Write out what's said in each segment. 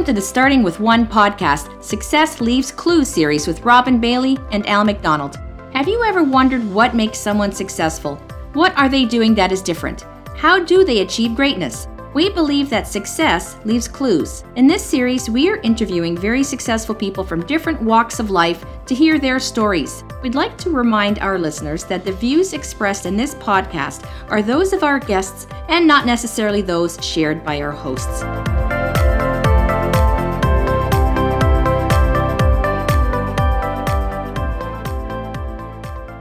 Welcome to the Starting with One podcast, Success Leaves Clues series with Robin Bailey and Al McDonald. Have you ever wondered what makes someone successful? What are they doing that is different? How do they achieve greatness? We believe that success leaves clues. In this series, we are interviewing very successful people from different walks of life to hear their stories. We'd like to remind our listeners that the views expressed in this podcast are those of our guests and not necessarily those shared by our hosts.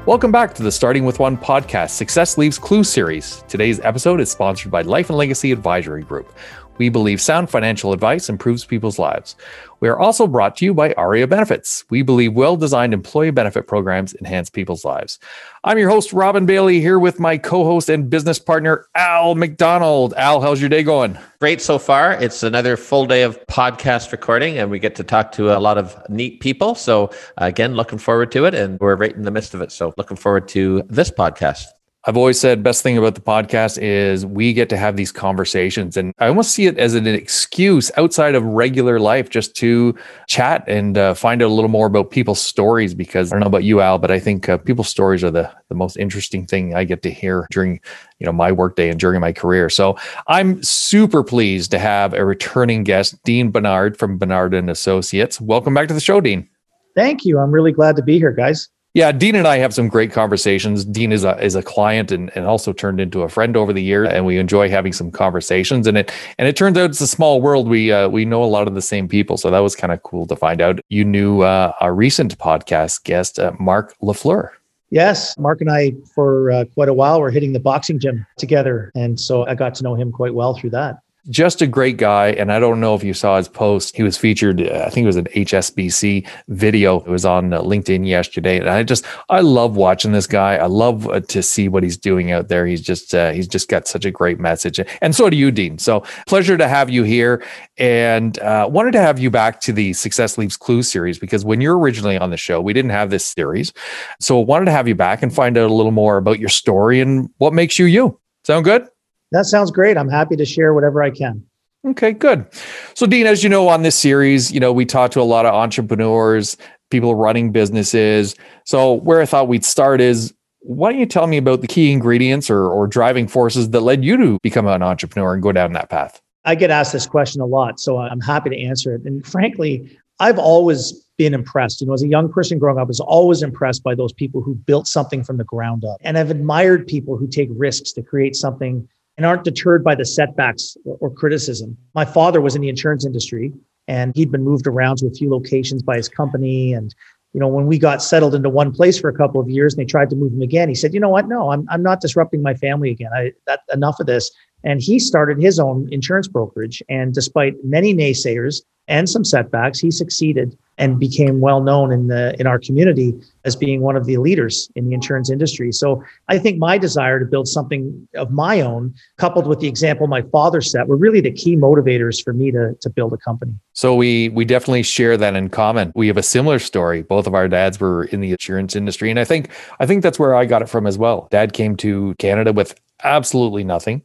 Welcome back to the Starting with One podcast, Success Leaves Clue series. Today's episode is sponsored by Life and Legacy Advisory Group. We believe sound financial advice improves people's lives. We are also brought to you by ARIA Benefits. We believe well designed employee benefit programs enhance people's lives. I'm your host, Robin Bailey, here with my co host and business partner, Al McDonald. Al, how's your day going? Great so far. It's another full day of podcast recording, and we get to talk to a lot of neat people. So, again, looking forward to it. And we're right in the midst of it. So, looking forward to this podcast. I've always said best thing about the podcast is we get to have these conversations and I almost see it as an excuse outside of regular life just to chat and uh, find out a little more about people's stories because I don't know about you Al but I think uh, people's stories are the the most interesting thing I get to hear during you know my workday and during my career. So I'm super pleased to have a returning guest Dean Benard from Benard and Associates. Welcome back to the show Dean. Thank you. I'm really glad to be here guys. Yeah, Dean and I have some great conversations. Dean is a is a client and, and also turned into a friend over the years, and we enjoy having some conversations. And it and it turns out it's a small world. We uh, we know a lot of the same people, so that was kind of cool to find out. You knew uh, our recent podcast guest, uh, Mark Lafleur. Yes, Mark and I for uh, quite a while were hitting the boxing gym together, and so I got to know him quite well through that just a great guy. And I don't know if you saw his post. He was featured, uh, I think it was an HSBC video. It was on uh, LinkedIn yesterday. And I just, I love watching this guy. I love uh, to see what he's doing out there. He's just, uh, he's just got such a great message. And so do you, Dean. So pleasure to have you here. And uh, wanted to have you back to the Success Leaves Clues series because when you're originally on the show, we didn't have this series. So wanted to have you back and find out a little more about your story and what makes you you. Sound good? That sounds great. I'm happy to share whatever I can. Okay, good. So, Dean, as you know, on this series, you know, we talk to a lot of entrepreneurs, people running businesses. So, where I thought we'd start is why don't you tell me about the key ingredients or, or driving forces that led you to become an entrepreneur and go down that path? I get asked this question a lot, so I'm happy to answer it. And frankly, I've always been impressed. You know, as a young person growing up, I was always impressed by those people who built something from the ground up. And I've admired people who take risks to create something and aren't deterred by the setbacks or, or criticism. My father was in the insurance industry and he'd been moved around to a few locations by his company. And, you know, when we got settled into one place for a couple of years and they tried to move him again, he said, you know what? No, I'm, I'm not disrupting my family again. I, that enough of this. And he started his own insurance brokerage. And despite many naysayers and some setbacks, he succeeded and became well known in the in our community as being one of the leaders in the insurance industry. So I think my desire to build something of my own, coupled with the example my father set, were really the key motivators for me to to build a company. So we we definitely share that in common. We have a similar story. Both of our dads were in the insurance industry, and I think I think that's where I got it from as well. Dad came to Canada with absolutely nothing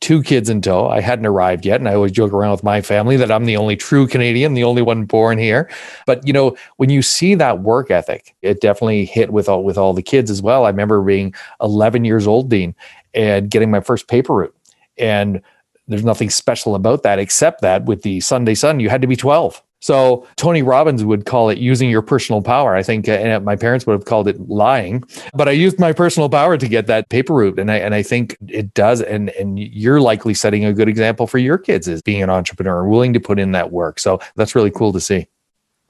two kids in tow. I hadn't arrived yet. And I always joke around with my family that I'm the only true Canadian, the only one born here. But you know, when you see that work ethic, it definitely hit with all with all the kids as well. I remember being 11 years old, Dean, and getting my first paper route. And there's nothing special about that except that with the Sunday Sun, you had to be 12. So Tony Robbins would call it using your personal power. I think uh, my parents would have called it lying, but I used my personal power to get that paper route, and I and I think it does. And and you're likely setting a good example for your kids as being an entrepreneur, and willing to put in that work. So that's really cool to see.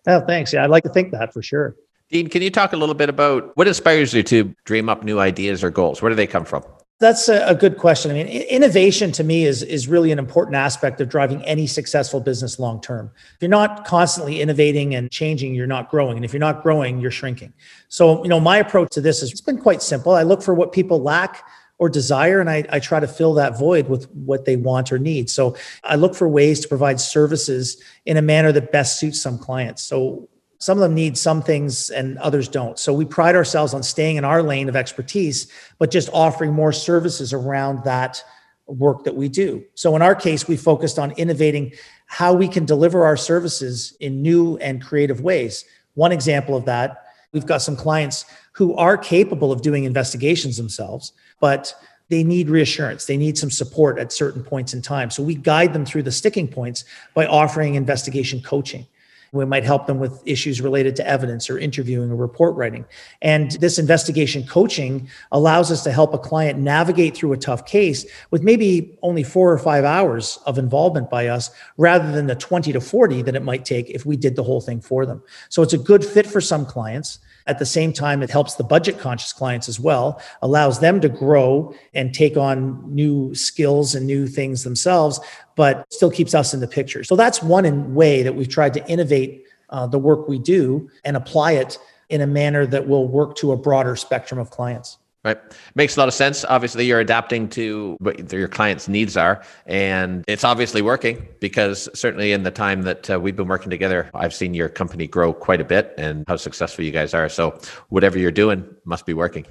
Oh, thanks. Yeah, I'd like to think that for sure. Dean, can you talk a little bit about what inspires you to dream up new ideas or goals? Where do they come from? That's a, good question. I mean, innovation to me is is really an important aspect of driving any successful business long term. If you're not constantly innovating and changing, you're not growing, and if you're not growing, you're shrinking. So, you know, my approach to this has it's been quite simple. I look for what people lack or desire, and I, I try to fill that void with what they want or need. So, I look for ways to provide services in a manner that best suits some clients. So, some of them need some things and others don't. So we pride ourselves on staying in our lane of expertise, but just offering more services around that work that we do. So in our case, we focused on innovating how we can deliver our services in new and creative ways. One example of that, we've got some clients who are capable of doing investigations themselves, but they need reassurance. They need some support at certain points in time. So we guide them through the sticking points by offering investigation coaching. We might help them with issues related to evidence or interviewing or report writing. And this investigation coaching allows us to help a client navigate through a tough case with maybe only four or five hours of involvement by us rather than the 20 to 40 that it might take if we did the whole thing for them. So it's a good fit for some clients. At the same time, it helps the budget conscious clients as well, allows them to grow and take on new skills and new things themselves, but still keeps us in the picture. So that's one way that we've tried to innovate uh, the work we do and apply it in a manner that will work to a broader spectrum of clients. Right. Makes a lot of sense. Obviously, you're adapting to what your clients' needs are. And it's obviously working because certainly in the time that uh, we've been working together, I've seen your company grow quite a bit and how successful you guys are. So, whatever you're doing must be working.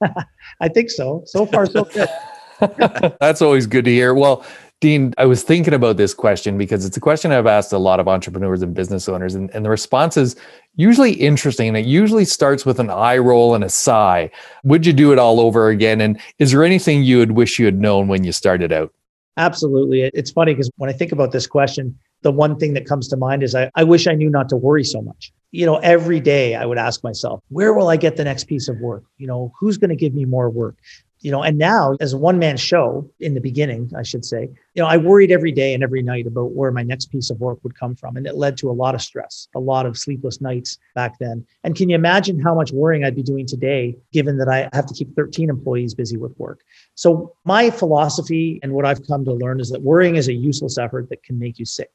I think so. So far, so good. That's always good to hear. Well, Dean, I was thinking about this question because it's a question I've asked a lot of entrepreneurs and business owners, and, and the response is usually interesting. And it usually starts with an eye roll and a sigh. Would you do it all over again? And is there anything you would wish you had known when you started out? Absolutely. It's funny because when I think about this question, the one thing that comes to mind is I, I wish I knew not to worry so much. You know, every day I would ask myself, where will I get the next piece of work? You know, who's going to give me more work? You know and now as a one man show in the beginning i should say you know i worried every day and every night about where my next piece of work would come from and it led to a lot of stress a lot of sleepless nights back then. And can you imagine how much worrying i'd be doing today given that i have to keep 13 employees busy with work? So my philosophy and what i've come to learn is that worrying is a useless effort that can make you sick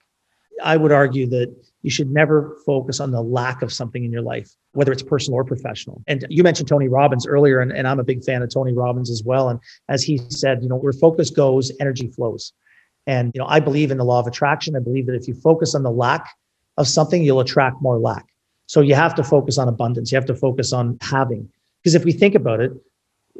I would argue that you should never focus on the lack of something in your life, whether it's personal or professional. And you mentioned Tony Robbins earlier, and, and I'm a big fan of Tony Robbins as well. And as he said, you know, where focus goes, energy flows. And you know, I believe in the law of attraction. I believe that if you focus on the lack of something, you'll attract more lack. So you have to focus on abundance. You have to focus on having. Because if we think about it,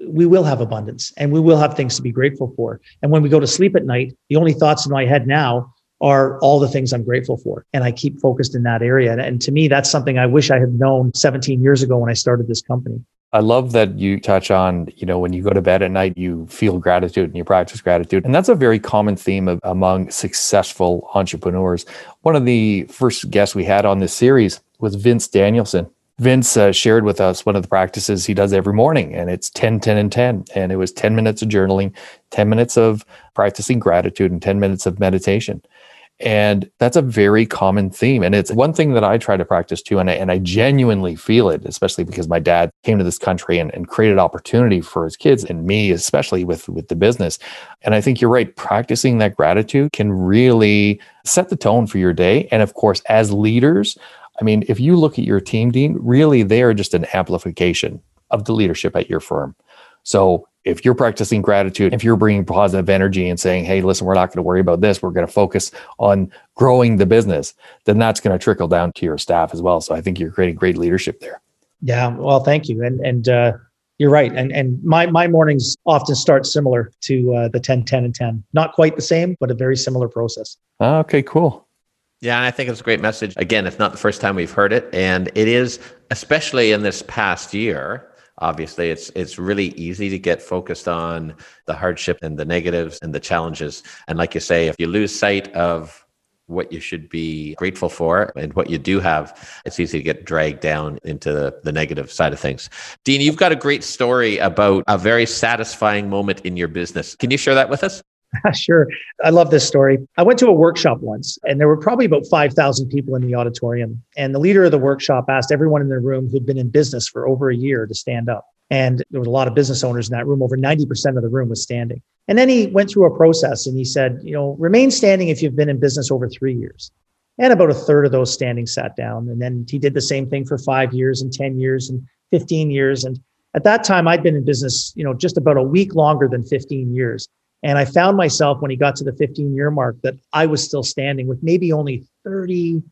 we will have abundance and we will have things to be grateful for. And when we go to sleep at night, the only thoughts in my head now are all the things I'm grateful for. And I keep focused in that area. And, to me, that's something I wish I had known 17 years ago when I started this company. I love that you touch on, you know, when you go to bed at night, you feel gratitude and you practice gratitude. And that's a very common theme of, among successful entrepreneurs. One of the first guests we had on this series was Vince Danielson. Vince uh, shared with us one of the practices he does every morning, and it's 10, 10, and 10. And it was 10 minutes of journaling, 10 minutes of practicing gratitude, and 10 minutes of meditation. And that's a very common theme. And it's one thing that I try to practice too. And I, and I genuinely feel it, especially because my dad came to this country and, and created opportunity for his kids and me, especially with, with the business. And I think you're right. Practicing that gratitude can really set the tone for your day. And of course, as leaders, I mean, if you look at your team, Dean, really they are just an amplification of the leadership at your firm. So if you're practicing gratitude, if you're bringing positive energy and saying, hey, listen, we're not going to worry about this, we're going to focus on growing the business, then that's going to trickle down to your staff as well. So I think you're creating great leadership there. Yeah, well, thank you. And and uh, you're right. And and my my mornings often start similar to uh, the 10, 10, and 10. Not quite the same, but a very similar process. Okay, cool. Yeah, and I think it's a great message. Again, it's not the first time we've heard it, and it is especially in this past year obviously it's it's really easy to get focused on the hardship and the negatives and the challenges. And like you say if you lose sight of what you should be grateful for and what you do have it's easy to get dragged down into the, the negative side of things. Dean you've got a great story about a very satisfying moment in your business. Can you share that with us sure. I love this story. I went to a workshop once and there were probably about 5,000 people in the auditorium. And the leader of the workshop asked everyone in the room who'd been in business for over a year to stand up. And there was a lot of business owners in that room. Over 90% of the room was standing. And then he went through a process and he said, you know, remain standing if you've been in business over three years. And about a third of those standing sat down. And then he did the same thing for five years and 10 years and 15 years. And at that time, I'd been in business, you know, just about a week longer than 15 years. And I found myself when he got to the 15 year mark that I was still standing with maybe only 30,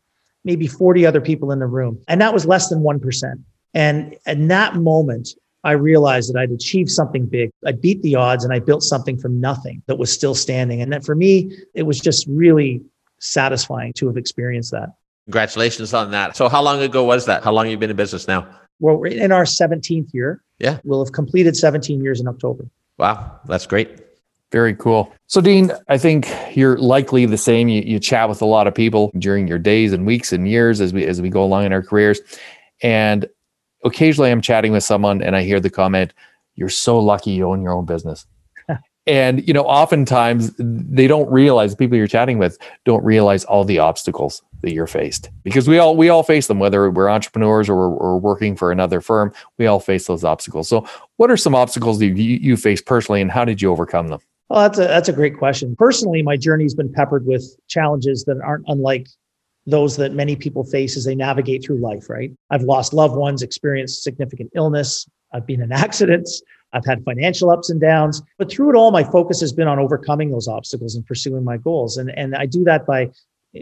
maybe 40 other people in the room. And that was less than 1%. And in that moment, I realized that I'd achieved something big. I beat the odds and I built something from nothing that was still standing. And that for me, it was just really satisfying to have experienced that. Congratulations on that. So, how long ago was that? How long have you been in business now? Well, we're in our 17th year. Yeah. We'll have completed 17 years in October. Wow, that's great. Very cool. So, Dean, I think you're likely the same. You, you chat with a lot of people during your days and weeks and years as we as we go along in our careers, and occasionally I'm chatting with someone and I hear the comment, "You're so lucky you own your own business." and you know, oftentimes they don't realize the people you're chatting with don't realize all the obstacles that you're faced because we all we all face them whether we're entrepreneurs or we're, or working for another firm we all face those obstacles so what are some obstacles that you, you face personally and how did you overcome them well that's a that's a great question personally my journey's been peppered with challenges that aren't unlike those that many people face as they navigate through life right i've lost loved ones experienced significant illness i've been in accidents I've had financial ups and downs, but through it all, my focus has been on overcoming those obstacles and pursuing my goals. And, and I do that by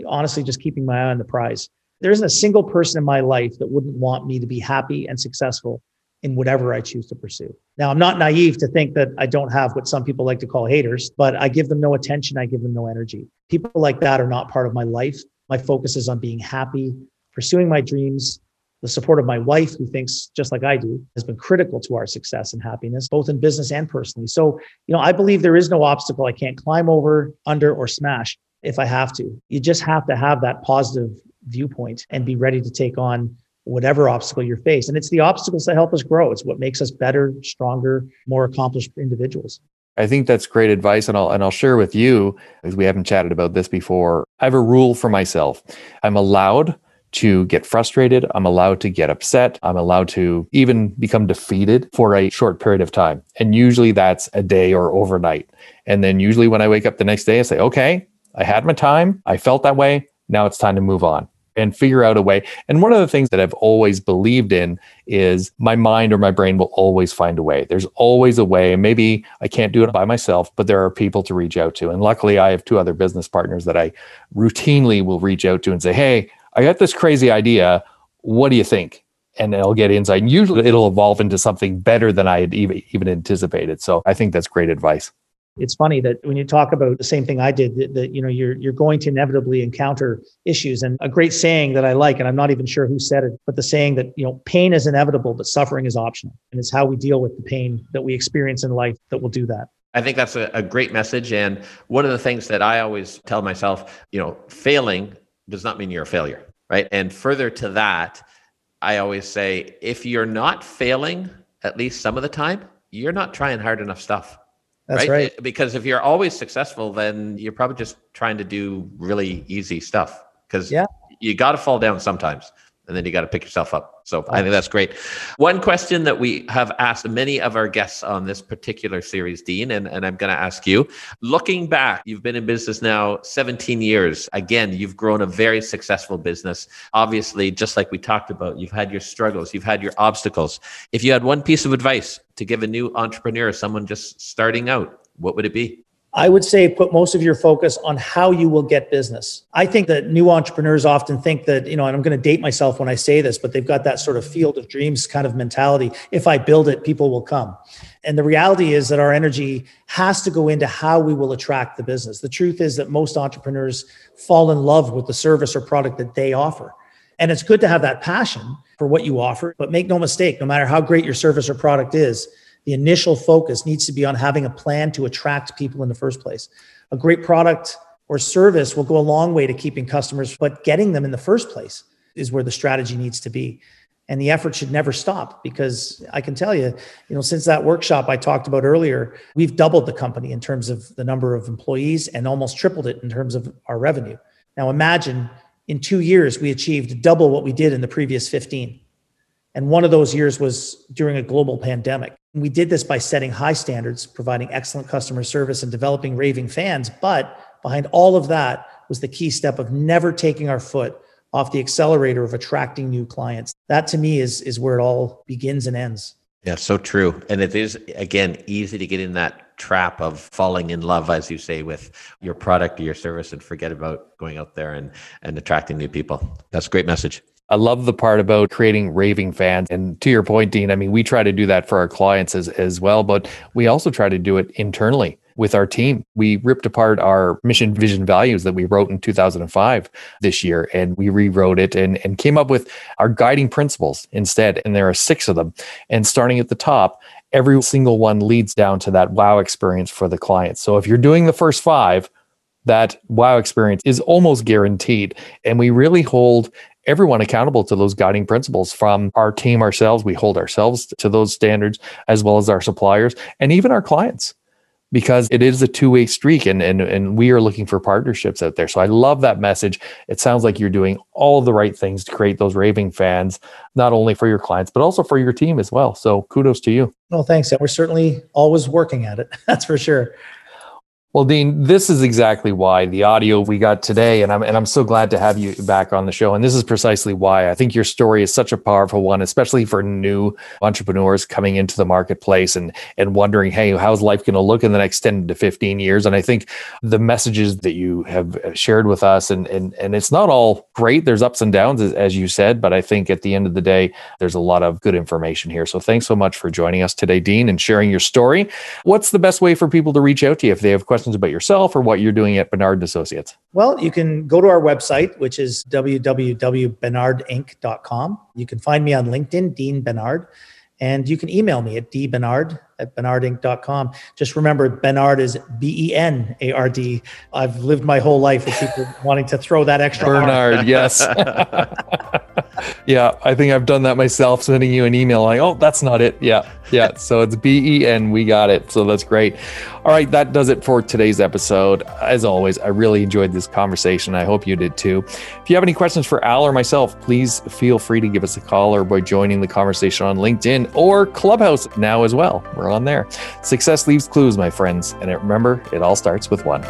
honestly just keeping my eye on the prize. There isn't a single person in my life that wouldn't want me to be happy and successful in whatever I choose to pursue. Now, I'm not naive to think that I don't have what some people like to call haters, but I give them no attention. I give them no energy. People like that are not part of my life. My focus is on being happy, pursuing my dreams. The support of my wife, who thinks just like I do, has been critical to our success and happiness, both in business and personally. So, you know, I believe there is no obstacle I can't climb over, under, or smash if I have to. You just have to have that positive viewpoint and be ready to take on whatever obstacle you're faced. And it's the obstacles that help us grow. It's what makes us better, stronger, more accomplished individuals. I think that's great advice, and I'll and I'll share with you because we haven't chatted about this before. I have a rule for myself. I'm allowed to get frustrated. I'm allowed to get upset. I'm allowed to even become defeated for a short period of time. And usually that's a day or overnight. And then usually when I wake up the next day, I say, okay, I had my time. I felt that way. Now it's time to move on and figure out a way. And one of the things that I've always believed in is my mind or my brain will always find a way. There's always a way. Maybe I can't do it by myself, but there are people to reach out to. And luckily, I have two other business partners that I routinely will reach out to and say, hey, I got this crazy idea. What do you think? And I'll get insight. Usually it'll evolve into something better than I had even, even anticipated. So I think that's great advice it's funny that when you talk about the same thing I did, that, that, you know you're you're going to inevitably encounter issues. And a great saying that I like, and I'm not even sure who said it, but the saying that you know pain is inevitable, but suffering is optional, and it's how we deal with the pain that we experience in life that will do that. I think that's a, a great message. And one of the things that I always tell myself, you know, failing does not mean you're a failure, right? And further to that, I always say if you're not failing at least some of the time, you're not trying hard enough stuff that's right? right? Because if you're always successful, then you're probably just trying to do really easy stuff. Because yeah. you got to fall down sometimes and then you got to pick yourself up. So I think that's great. One question that we have asked many of our guests on this particular series, Dean, and, and I'm going to ask you looking back, you've been in business now 17 years. Again, you've grown a very successful business. Obviously, just like we talked about, you've had your struggles, you've had your obstacles. If you had one piece of advice to give a new entrepreneur, someone just starting out, what would it be? I would say put most of your focus on how you will get business. I think that new entrepreneurs often think that, you know, and I'm going to date myself when I say this, but they've got that sort of field of dreams kind of mentality. If I build it, people will come. And the reality is that our energy has to go into how we will attract the business. The truth is that most entrepreneurs fall in love with the service or product that they offer. And it's good to have that passion for what you offer, but make no mistake, no matter how great your service or product is, the initial focus needs to be on having a plan to attract people in the first place. A great product or service will go a long way to keeping customers, but getting them in the first place is where the strategy needs to be. And the effort should never stop because I can tell you, you know, since that workshop I talked about earlier, we've doubled the company in terms of the number of employees and almost tripled it in terms of our revenue. Now imagine in two years, we achieved double what we did in the previous 15. And one of those years was during a global pandemic. We did this by setting high standards, providing excellent customer service, and developing raving fans. But behind all of that was the key step of never taking our foot off the accelerator of attracting new clients. That to me is, is where it all begins and ends. Yeah, so true. And it is, again, easy to get in that trap of falling in love, as you say, with your product or your service and forget about going out there and, and attracting new people. That's a great message. I love the part about creating raving fans. And to your point, Dean, I mean, we try to do that for our clients as, as well, but we also try to do it internally with our team. We ripped apart our mission, vision, values that we wrote in 2005 this year, and we rewrote it and, and came up with our guiding principles instead. And there are six of them. And starting at the top, every single one leads down to that wow experience for the client. So if you're doing the first five, that wow experience is almost guaranteed. And we really hold everyone accountable to those guiding principles from our team ourselves. We hold ourselves to those standards as well as our suppliers and even our clients because it is a two-way streak and, and and we are looking for partnerships out there. So I love that message. It sounds like you're doing all the right things to create those raving fans, not only for your clients, but also for your team as well. So kudos to you. Well, thanks. We're certainly always working at it. That's for sure. Well, Dean, this is exactly why the audio we got today, and I'm and I'm so glad to have you back on the show. And this is precisely why I think your story is such a powerful one, especially for new entrepreneurs coming into the marketplace and and wondering, hey, how's life going to look in the next 10 to 15 years? And I think the messages that you have uh, shared with us, and and and it's not all great. There's ups and downs, as, as you said, but I think at the end of the day, there's a lot of good information here. So thanks so much for joining us today, Dean, and sharing your story. What's the best way for people to reach out to you if they have questions? Questions about yourself or what you're doing at Benard Associates? Well, you can go to our website, which is www.benardinc.com. You can find me on LinkedIn, Dean Benard, and you can email me at dbenard at benardinc.com. Just remember, Benard is B E N A R D. I've lived my whole life with people wanting to throw that extra. Benard, yes. yeah, I think I've done that myself, sending you an email like, oh, that's not it. Yeah, yeah. So it's B E N. We got it. So that's great. All right, that does it for today's episode. As always, I really enjoyed this conversation. I hope you did too. If you have any questions for Al or myself, please feel free to give us a call or by joining the conversation on LinkedIn or Clubhouse now as well. We're on there. Success leaves clues, my friends. And remember, it all starts with one.